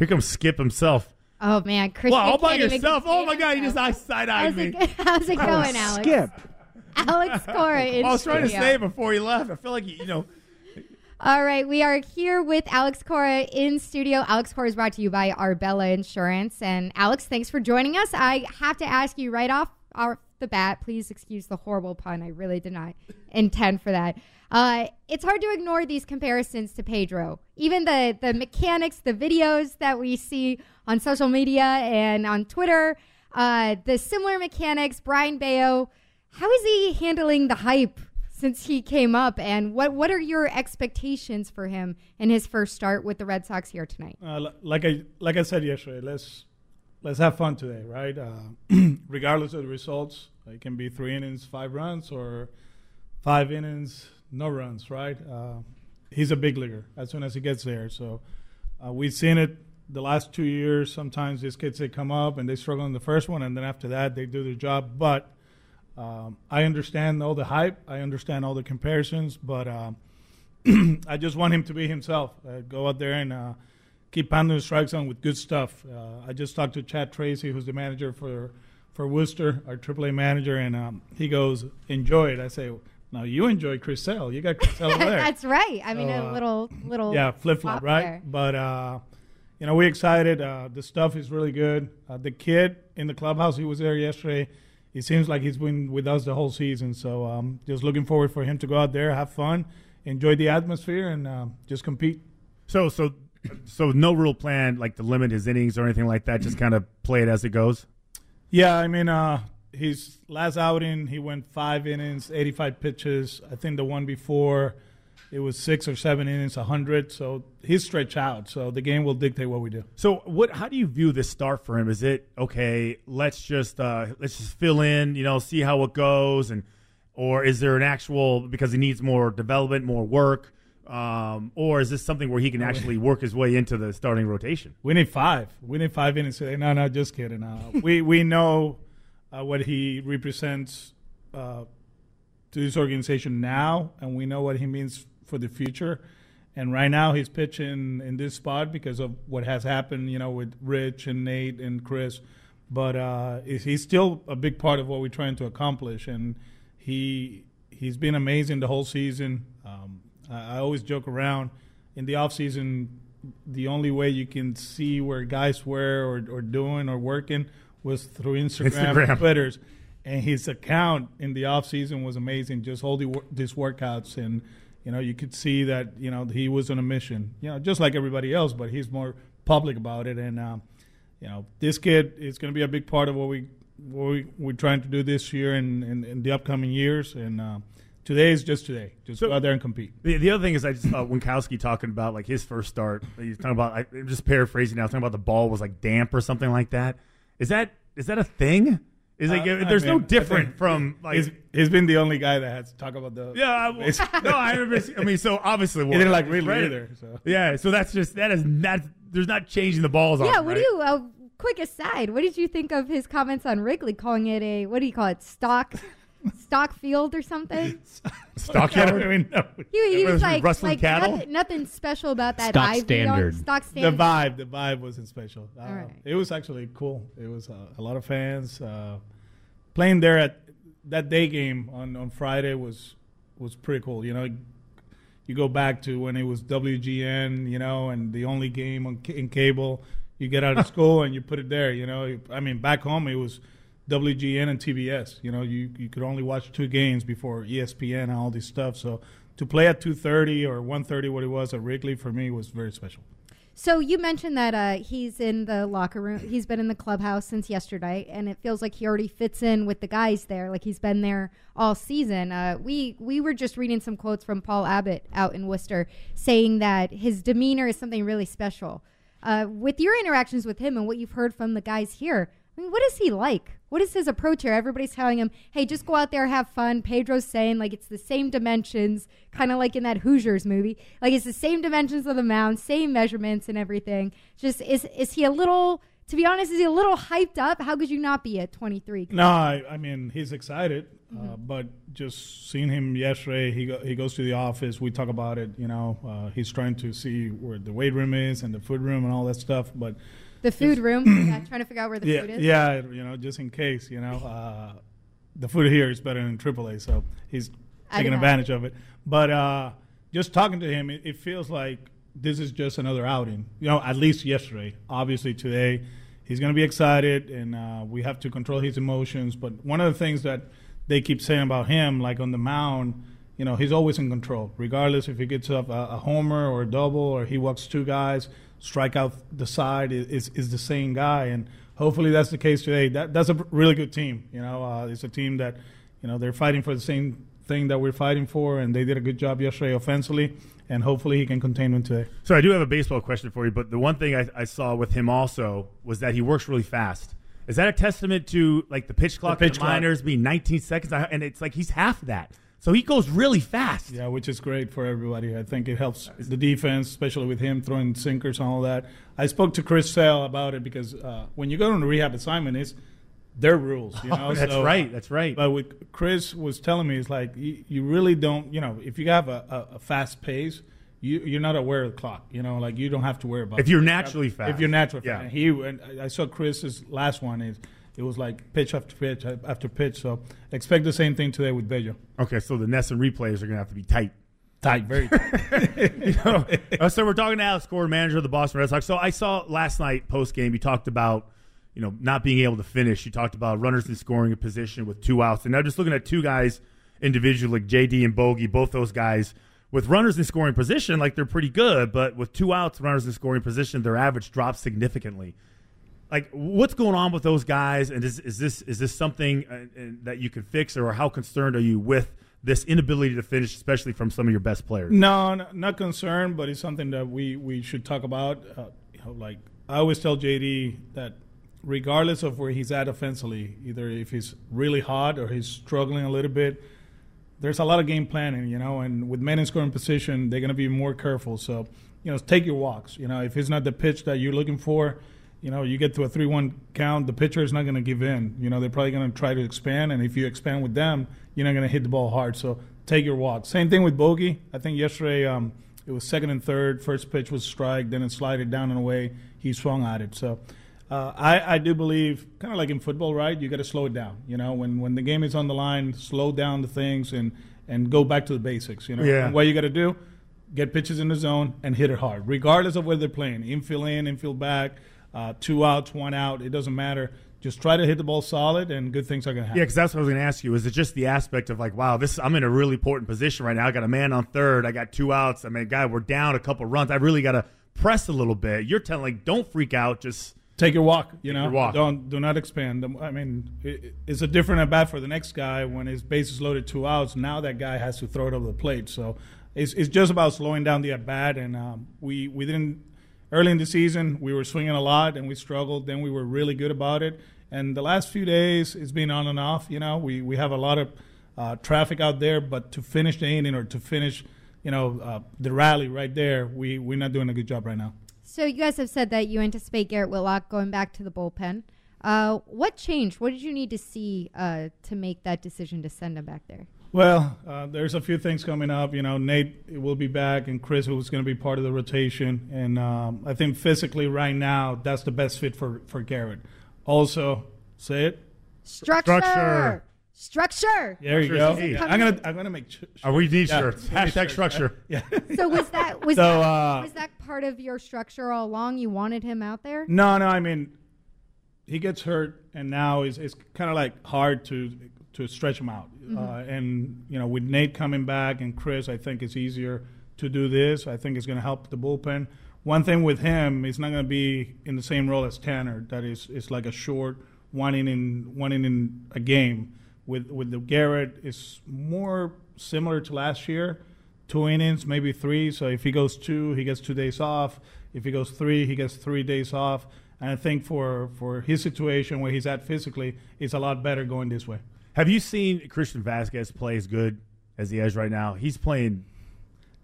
Here comes Skip himself. Oh man, Christian. Wow, all by can't yourself. Oh my God, you just himself. side How's eyed it, me. how's it oh, going, Alex? Skip. Alex Cora in I was trying to say before he left. I feel like, you know, All right, we are here with Alex Cora in studio. Alex Cora is brought to you by Arbella Insurance. And Alex, thanks for joining us. I have to ask you right off, off the bat, please excuse the horrible pun. I really did not intend for that. Uh, it's hard to ignore these comparisons to Pedro. Even the, the mechanics, the videos that we see on social media and on Twitter, uh, the similar mechanics, Brayan Bello, how is he handling the hype since he came up, and what what are your expectations for him in his first start with the Red Sox here tonight? Uh, like I like I said yesterday, let's let's have fun today, right? Uh, regardless of the results, it can be three innings, five runs, or five innings, no runs, right? Uh, he's a big leaguer as soon as he gets there. So uh, we've seen it the last two years. Sometimes these kids they come up and they struggle in the first one, and then after that they do their job. But um, I understand all the hype. I understand all the comparisons, but. Um, I just want him to be himself. Uh, go out there and uh, keep pounding the strike zone with good stuff. Uh, I just talked to Chad Tracy, who's the manager for for Worcester, our AAA manager, and um, he goes, "Enjoy it." I say, "Now you enjoy Chris Sale. You got Chris Sale there." That's right. I mean, So, a uh, little little yeah, flip flop, flop right? there. But uh, you know, we're excited. Uh, the stuff is really good. Uh, the kid in the clubhouse, he was there yesterday. He seems like he's been with us the whole season. So um, just looking forward for him to go out there, have fun, enjoy the atmosphere, and uh, just compete. so so so no real plan like to limit his innings or anything like that. Just kind of play it as it goes. Yeah, I mean, uh, his last outing, he went five innings, 85 pitches. I think the one before, it was six or seven innings, 100. So he's stretched out. So the game will dictate what we do. So what? How do you view this start for him? Is it okay? Let's just uh, let's just fill in, you know, see how it goes, and or is there an actual because he needs more development, more work, um, or is this something where he can actually work his way into the starting rotation? We need five. We need five innings today. No, no, just kidding. Uh, we we know uh, what he represents uh, to this organization now, and we know what he means for the future. And right now, he's pitching in this spot because of what has happened, you know, with Rich and Nate and Chris. But uh, he's still a big part of what we're trying to accomplish, and he he's been amazing the whole season. Um, I, always joke around in the off season. The only way you can see where guys were or, or doing or working was through Instagram, Instagram. and Twitters, and his account in the off season was amazing. Just all the these workouts, and you know you could see that you know he was on a mission. You know, just like everybody else, but he's more public about it. And um, you know, this kid is going to be a big part of what we what we, we're trying to do this year and in, in, the upcoming years. And uh, today is just today. Just So- go out there and compete. The, the other thing is, I just saw Winckowski talking about like his first start. He's talking about, I, I'm just paraphrasing now, talking about the ball was like damp or something like that. Is that is that a thing? Is like Uh, there's no mean, I different think from like he's, he's been the only guy that has to talk about the yeah. I, no, I remember. I mean, so obviously, He didn't like it's really right. either. So Yeah, so that's just that is not. There's not changing the balls. On. Yeah, off, what right? do you? Uh, quick aside, what did you think of his comments on Wrigley, calling it a what do you call it, stock, stock field or something? Stockyard? I don't even know. He, he was Was like, rustling like cattle? nothing, nothing special about that. Stock ivy standard. On, stock The vibe, the vibe wasn't special. Uh, All right. It was actually cool. It was uh, a lot of fans uh, playing there at that day game on, on Friday was was pretty cool. You know, you go back to when it was WGN, you know, and the only game on in cable. You get out of school and you put it there. You know, I mean, back home it was WGN and TBS. You know, you you could only watch two games before ESPN and all this stuff. So to play at 2:30 or 1:30, what it was at Wrigley for me was very special. So you mentioned that uh, he's in the locker room. He's been in the clubhouse since yesterday, and it feels like he already fits in with the guys there. Like he's been there all season. Uh, we we were just reading some quotes from Paul Abbott out in Worcester, saying that his demeanor is something really special. Uh, with your interactions with him and what you've heard from the guys here, Mean, what is he like? What is his approach here? Everybody's telling him, hey, just go out there, have fun. Pedro's saying, like, it's the same dimensions, kind of like in that Hoosiers movie. Like, it's the same dimensions of the mound, same measurements and everything. Just, is, is he a little, to be honest, is he a little hyped up? How could you not be at 23? No, I, I mean, he's excited, mm-hmm. uh, but just seeing him yesterday, he, go, he goes to the office, we talk about it, you know, uh, he's trying to see where the weight room is and the food room and all that stuff, but the food room. yeah, trying to figure out where the yeah, food is. Yeah, you know, just in case, you know, uh, the food here is better than AAA, so he's taking advantage of it. But uh, just talking to him, it, it, feels like this is just another outing. You know, at least yesterday. Obviously, today he's going to be excited, and uh, we have to control his emotions. But one of the things that they keep saying about him, like on the mound, you know, he's always in control, regardless if he gets up a, a homer or a double or he walks two guys strike out the side is, is the same guy. And hopefully that's the case today. That, that's a really good team. You know, uh, it's a team that, you know, they're fighting for the same thing that we're fighting for, and they did a good job yesterday offensively. And hopefully he can contain them today. So I do have a baseball question for you, but the one thing I, I saw with him also was that he works really fast. Is that a testament to like the pitch clock, the, pitch the minors being 19 seconds, and it's like he's half that. So he goes really fast. Yeah, which is great for everybody. I think it helps the defense, especially with him throwing sinkers and all that. I spoke to Chris Sale about it because uh, when you go on a rehab assignment, it's their rules. You know? Oh, that's so, right. That's right. But what Chris was telling me, is like you, you really don't. You know, if you have a, a, a fast pace, you you're not aware of the clock. You know, like you don't have to worry about. If you're naturally fast. If you're naturally yeah. fast. He and I saw Chris's last one is it was like pitch after pitch after pitch. So expect the same thing today with Bello. Okay, so the NESN replays are going to have to be tight. Tight, very tight. you know, uh, so we're talking to Alex Cora, manager of the Boston Red Sox. So I saw last night post game. You talked about you know not being able to finish. You talked about runners in scoring position with two outs, and now just looking at two guys individually, like JD and Bogey, both those guys with runners in scoring position, like they're pretty good, but with two outs, runners in scoring position, their average drops significantly. Like what's going on with those guys? And is, is this is this something uh, that you can fix or how concerned are you with this inability to finish especially from some of your best players? No, no not concerned but it's something that we we should talk about. Uh, you know, like i always tell jd that regardless of where he's at offensively either if he's really hot or he's struggling a little bit there's a lot of game planning you know and with men in scoring position they're going to be more careful so you know take your walks you know if it's not the pitch that you're looking for you know, you get to a 3 1 count, the pitcher is not going to give in. You know, they're probably going to try to expand, and if you expand with them, you're not going to hit the ball hard. So take your walk. Same thing with Bogey. I think yesterday um, it was second and third. First pitch was strike, then it slided down and away. He swung at it. So uh, I, I do believe, kind of like in football, right? You got to slow it down. You know, when, when the game is on the line, slow down the things and, and go back to the basics. You know, yeah. what you got to do, get pitches in the zone and hit it hard, regardless of where they're playing. Infield in, infield back uh, two outs, one out. It doesn't matter. Just try to hit the ball solid, and good things are going to happen. Yeah, because that's what I was going to ask you. Is it just the aspect of like, wow, this I'm in a really important position right now. I got a man on third. I got two outs. I mean, guy, we're down a couple runs. I really got to press a little bit. You're telling like, don't freak out. Just take your walk. You know, walk. don't do not expand. I mean, it, it's a different at bat for the next guy when his base is loaded two outs. Now that guy has to throw it over the plate. So it's, it's just about slowing down the at bat, and um, we we didn't early in the season, we were swinging a lot and we struggled. Then we were really good about it. And the last few days, it's been on and off. You know, we, we have a lot of uh, traffic out there, but to finish the inning or to finish, you know, uh, the rally right there, we, we're not doing a good job right now. So you guys have said that you anticipate Garrett Whitlock going back to the bullpen. Uh, what changed? What did you need to see uh, to make that decision to send him back there? Well, uh, there's a few things coming up. You know, Nate will be back, and Chris was going to be part of the rotation. And um, I think physically, right now, that's the best fit for for Garrett. Also, say it. Structure. Structure. Structure. There you go. hey. I'm gonna I'm gonna make. Sh- Oh, we need Yeah. shirts. Hashtag shirts, structure. yeah. So was that was So, that, uh, was that part of your structure all along? You wanted him out there. No, no. I mean, he gets hurt, and now it's, it's kind of like hard to to stretch him out. Uh, and you know, with Nate coming back and Chris, I think it's easier to do this. I think it's going to help the bullpen. One thing with him, he's not going to be in the same role as Tanner. That is, is like a short one inning, one inning a game. With with the Garrett, is more similar to last year two innings, maybe three. So if he goes two, he gets two days off. If he goes three, he gets three days off. And I think for, for his situation where he's at physically, it's a lot better going this way. Have you seen Christian Vazquez play as good as he is right now? He's playing.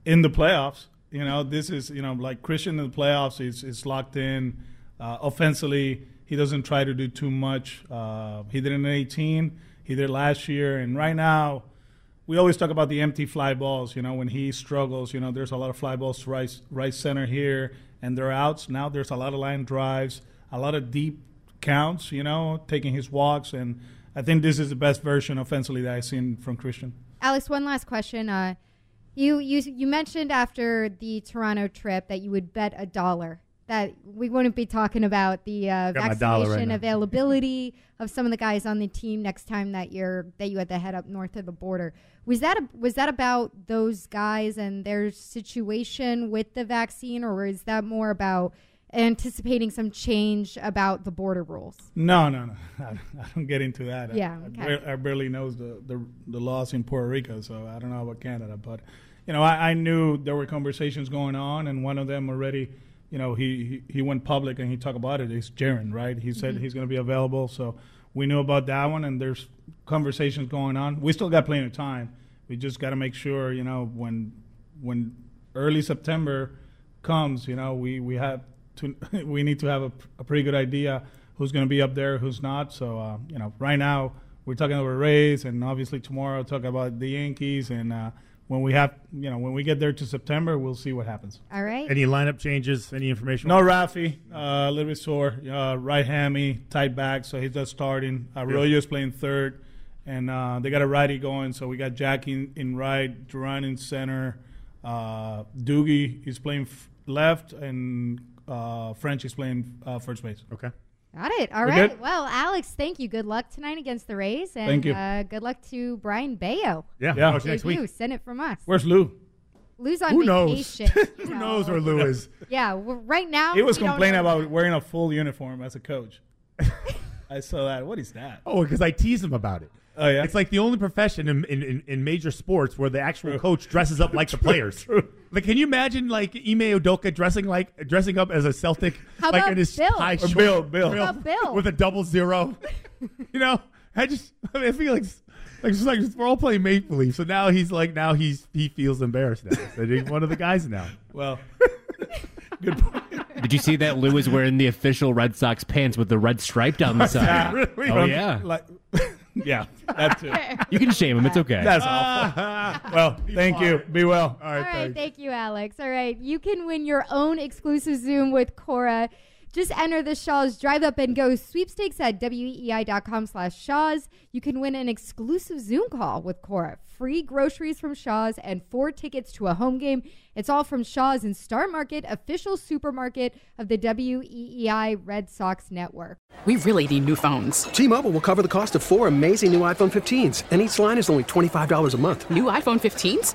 In the playoffs, you know, this is, you know, like Christian in the playoffs, is is locked in. Uh, offensively, he doesn't try to do too much. Uh, he did it in 18, he did last year. And right now, we always talk about the empty fly balls. You know, when he struggles, you know, there's a lot of fly balls to right, right center here, and they're outs. Now there's a lot of line drives, a lot of deep counts. You know, taking his walks, and I think this is the best version offensively that I've seen from Christian. Alex, one last question. Uh, you you you mentioned after the Toronto trip that you would bet a dollar that we wouldn't be talking about the uh, dollar right vaccination availability of some of the guys on the team next time that you're that you had to head up north of the border. Was that a, was that about those guys and their situation with the vaccine, or is that more about anticipating some change about the border rules? No, no, no. I, I don't get into that. I- Yeah, I, okay. bar- I barely knows the, the the laws in Puerto Rico, so I don't know about Canada. But you know, I, I knew there were conversations going on, and one of them already, you know, he he, he went public and he talked about it. It's Jarren, right? He said he's going to be available, so we knew about that one, and there's conversations going on. We still got plenty of time. We just got to make sure, you know, when when early September comes, you know, we we have to we need to have a, a pretty good idea who's going to be up there, who's not. So uh, you know, right now we're talking about Rays, and obviously tomorrow talk about the Yankees, and uh, when we have, you know, when we get there to September, we'll see what happens. All right. Any lineup changes? Any information? No, Rafi, uh, a little bit sore, uh, right hammy, tight back, so he's just starting. Arroyo is playing third, and uh, they got a righty going, so we got Jack in, in right, Duran in center, uh, Doogie is playing f- left, and uh, Franchy is playing uh, first base. Okay. Got it. All We're right. good? Well, Alex, thank you. Good luck tonight against the Rays, and Thank you. Uh, good luck to Brayan Bello. Yeah. Yeah. Coach next Debut. week. Send it from us. Where's Lou? Lou's on Who knows? vacation. you Who know. knows where Lou is? Yeah, well, right now He was we don't complaining know. about wearing a full uniform as a coach. I saw that. What is that? Oh, because I tease him about it. Oh, yeah? It's like the only profession in, in, in, in major sports where the actual coach dresses up like the players. Like, can you imagine like Ime Udoka dressing like dressing up as a Celtic, How like about in his Bill? high Or short- Bill, Bill. How about Bill? with a double zero? you know, I just I, mean, I feel like like it's like we're all playing make believe. So now he's like now he's he feels embarrassed now. So he's one of the guys now. Well, good point. Did you see that Lou is wearing the official Red Sox pants with the red stripe down the side? Really? Oh yeah, Like, yeah, that's it. you can shame him. It's okay. That's awful. Well, thank you. Be well. All right, All right, thanks. thank you, Alex. All right, you can win your own exclusive Zoom with Cora. Just enter the Shaw's Drive Up and Go sweepstakes at weei.com slash Shaw's. You can win an exclusive Zoom call with Cora, free groceries from Shaw's, and four tickets to a home game. It's all from Shaw's and Star Market, official supermarket of the WEEI Red Sox Network. We really need new phones. T-Mobile will cover the cost of four amazing new iPhone 15s, and each line is only $25 a month. New iPhone 15s?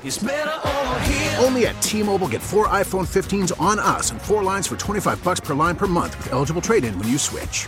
Only at T-Mobile get four iPhone 15s on us and four lines for 25 bucks per line per month with eligible trade-in when you switch.